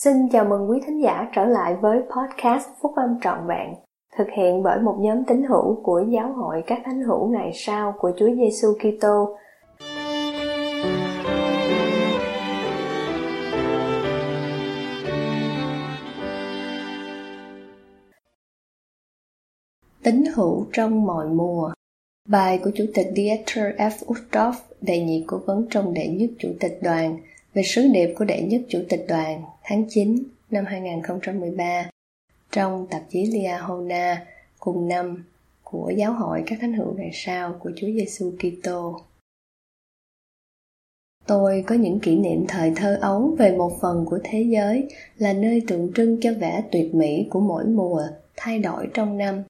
Xin chào mừng quý thính giả trở lại với podcast Phúc Âm Trọn Vẹn, thực hiện bởi một nhóm tín hữu của Giáo hội các thánh hữu ngày sau của Chúa Giêsu Kitô. Tín hữu trong mọi mùa Bài của Chủ tịch Dieter F. Uchtdorf, đề nghị cố vấn trong đệ nhất Chủ tịch đoàn, về sứ điệp của đệ nhất Chủ tịch đoàn tháng 9 năm 2013 trong tạp chí Liahona cùng năm của Giáo hội các thánh hữu ngày sau của Chúa Giêsu Kitô. Tôi có những kỷ niệm thời thơ ấu về một phần của thế giới là nơi tượng trưng cho vẻ tuyệt mỹ của mỗi mùa thay đổi trong năm.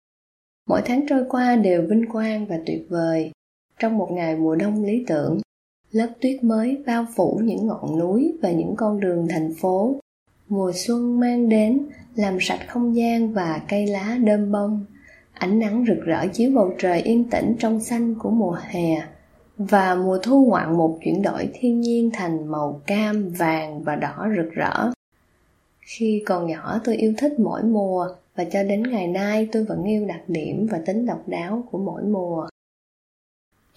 Mỗi tháng trôi qua đều vinh quang và tuyệt vời. Trong một ngày mùa đông lý tưởng, lớp tuyết mới bao phủ những ngọn núi và những con đường thành phố. Mùa xuân mang đến, làm sạch không gian và cây lá đơm bông. Ánh nắng rực rỡ chiếu bầu trời yên tĩnh trong xanh của mùa hè. Và mùa thu ngoạn một chuyển đổi thiên nhiên thành màu cam, vàng và đỏ rực rỡ. Khi còn nhỏ, tôi yêu thích mỗi mùa và cho đến ngày nay tôi vẫn yêu đặc điểm và tính độc đáo của mỗi mùa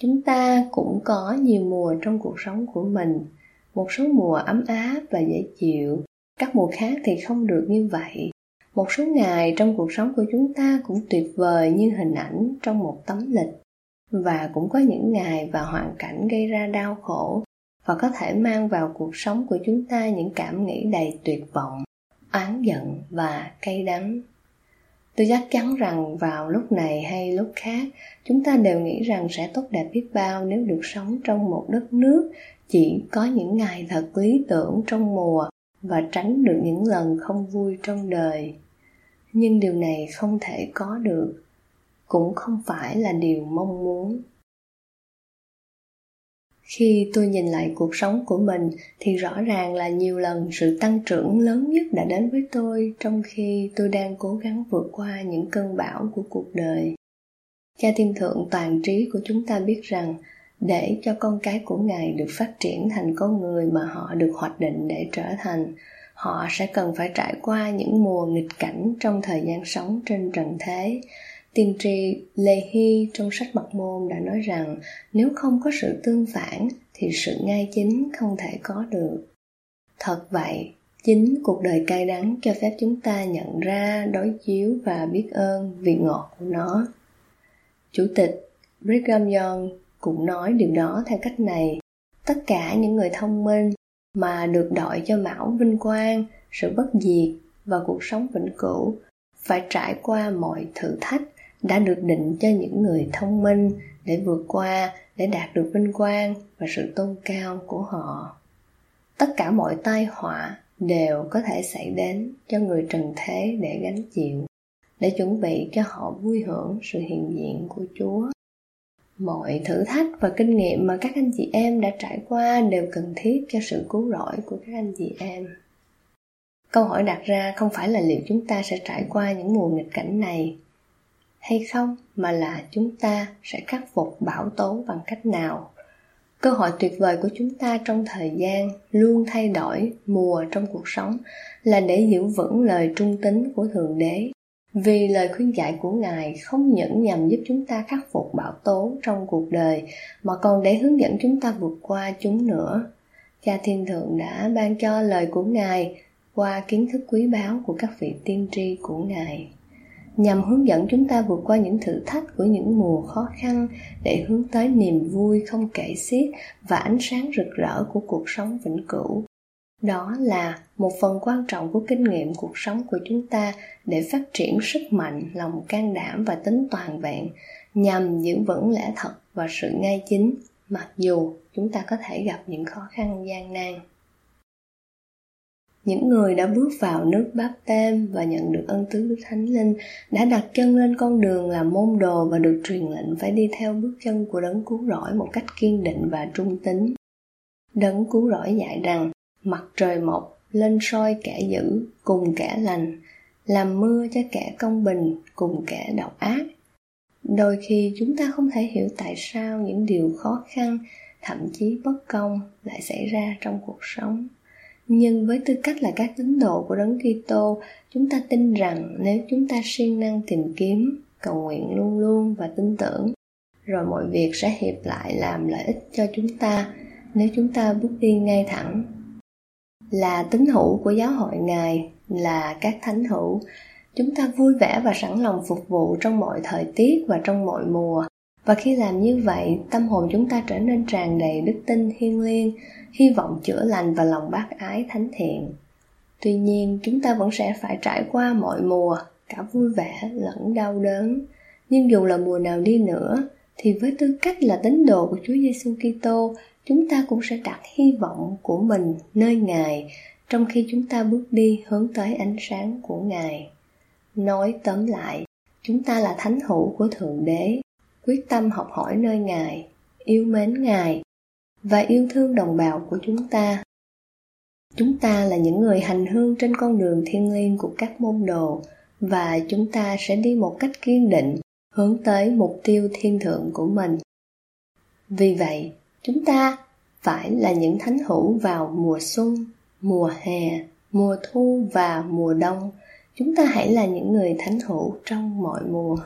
chúng ta cũng có nhiều mùa trong cuộc sống của mình, một số mùa ấm áp và dễ chịu. Các mùa khác thì không được như vậy. Một số ngày trong cuộc sống của chúng ta cũng tuyệt vời như hình ảnh trong một tấm lịch. Và cũng có những ngày và hoàn cảnh gây ra đau khổ và có thể mang vào cuộc sống của chúng ta những cảm nghĩ đầy tuyệt vọng, oán giận và cay đắng tôi chắc chắn rằng vào lúc này hay lúc khác, chúng ta đều nghĩ rằng sẽ tốt đẹp biết bao nếu được sống trong một đất nước chỉ có những ngày thật lý tưởng trong mùa và tránh được những lần không vui trong đời. Nhưng điều này không thể có được, cũng không phải là điều mong muốn khi tôi nhìn lại cuộc sống của mình, thì rõ ràng là nhiều lần sự tăng trưởng lớn nhất đã đến với tôi trong khi tôi đang cố gắng vượt qua những cơn bão của cuộc đời. Cha thiên thượng toàn trí của chúng ta biết rằng, để cho con cái của ngài được phát triển thành con người mà họ được hoạch định để trở thành, họ sẽ cần phải trải qua những mùa nghịch cảnh trong thời gian sống trên trần thế tiên tri lê hy trong sách bậc môn đã nói rằng, nếu không có sự tương phản, thì sự ngay chính không thể có được. Thật vậy, chính cuộc đời cay đắng cho phép chúng ta nhận ra, đối chiếu và biết ơn vị ngọt của nó. Chủ tịch brigham young cũng nói điều đó theo cách này. Tất cả những người thông minh mà được đội cho mão vinh quang, sự bất diệt và cuộc sống vĩnh cửu phải trải qua mọi thử thách đã được định cho những người thông minh để vượt qua, để đạt được vinh quang và sự tôn cao của họ. Tất cả mọi tai họa đều có thể xảy đến cho người trần thế để gánh chịu, để chuẩn bị cho họ vui hưởng sự hiện diện của chúa. Mọi thử thách và kinh nghiệm mà các anh chị em đã trải qua đều cần thiết cho sự cứu rỗi của các anh chị em. Câu hỏi đặt ra không phải là liệu chúng ta sẽ trải qua những mùa nghịch cảnh này hay không mà là chúng ta sẽ khắc phục bão tố bằng cách nào? Cơ hội tuyệt vời của chúng ta trong thời gian luôn thay đổi mùa trong cuộc sống là để giữ vững lời trung tín của thượng đế. Vì lời khuyên dạy của ngài không những nhằm giúp chúng ta khắc phục bão tố trong cuộc đời, mà còn để hướng dẫn chúng ta vượt qua chúng nữa. Cha thiên thượng đã ban cho lời của ngài qua kiến thức quý báu của các vị tiên tri của ngài nhằm hướng dẫn chúng ta vượt qua những thử thách của những mùa khó khăn để hướng tới niềm vui không kể xiết và ánh sáng rực rỡ của cuộc sống vĩnh cửu. Đó là một phần quan trọng của kinh nghiệm cuộc sống của chúng ta để phát triển sức mạnh, lòng can đảm và tính toàn vẹn nhằm giữ vững lẽ thật và sự ngay chính, mặc dù chúng ta có thể gặp những khó khăn gian nan những người đã bước vào nước báp tem và nhận được ân tứ đức thánh linh đã đặt chân lên con đường làm môn đồ và được truyền lệnh phải đi theo bước chân của đấng cứu rỗi một cách kiên định và trung tín. Đấng cứu rỗi dạy rằng, mặt trời mọc, lên soi kẻ dữ, cùng kẻ lành, làm mưa cho kẻ công bình, cùng kẻ độc ác. Đôi khi chúng ta không thể hiểu tại sao những điều khó khăn, thậm chí bất công lại xảy ra trong cuộc sống nhưng với tư cách là các tín đồ của đấng Kitô, chúng ta tin rằng nếu chúng ta siêng năng tìm kiếm, cầu nguyện luôn luôn và tin tưởng, rồi mọi việc sẽ hiệp lại làm lợi ích cho chúng ta nếu chúng ta bước đi ngay thẳng. Là tín hữu của giáo hội Ngài, là các thánh hữu, chúng ta vui vẻ và sẵn lòng phục vụ trong mọi thời tiết và trong mọi mùa và khi làm như vậy tâm hồn chúng ta trở nên tràn đầy đức tin thiêng liêng hy vọng chữa lành và lòng bác ái thánh thiện. Tuy nhiên chúng ta vẫn sẽ phải trải qua mọi mùa cả vui vẻ lẫn đau đớn. Nhưng dù là mùa nào đi nữa thì với tư cách là tín đồ của Chúa Giêsu Kitô, chúng ta cũng sẽ đặt hy vọng của mình nơi Ngài trong khi chúng ta bước đi hướng tới ánh sáng của Ngài. Nói tóm lại, chúng ta là thánh hữu của Thượng Đế, quyết tâm học hỏi nơi Ngài, yêu mến Ngài và yêu thương đồng bào của chúng ta. Chúng ta là những người hành hương trên con đường thiên liêng của các môn đồ và chúng ta sẽ đi một cách kiên định hướng tới mục tiêu thiên thượng của mình. Vì vậy, chúng ta phải là những thánh hữu vào mùa xuân, mùa hè, mùa thu và mùa đông. Chúng ta hãy là những người thánh hữu trong mọi mùa.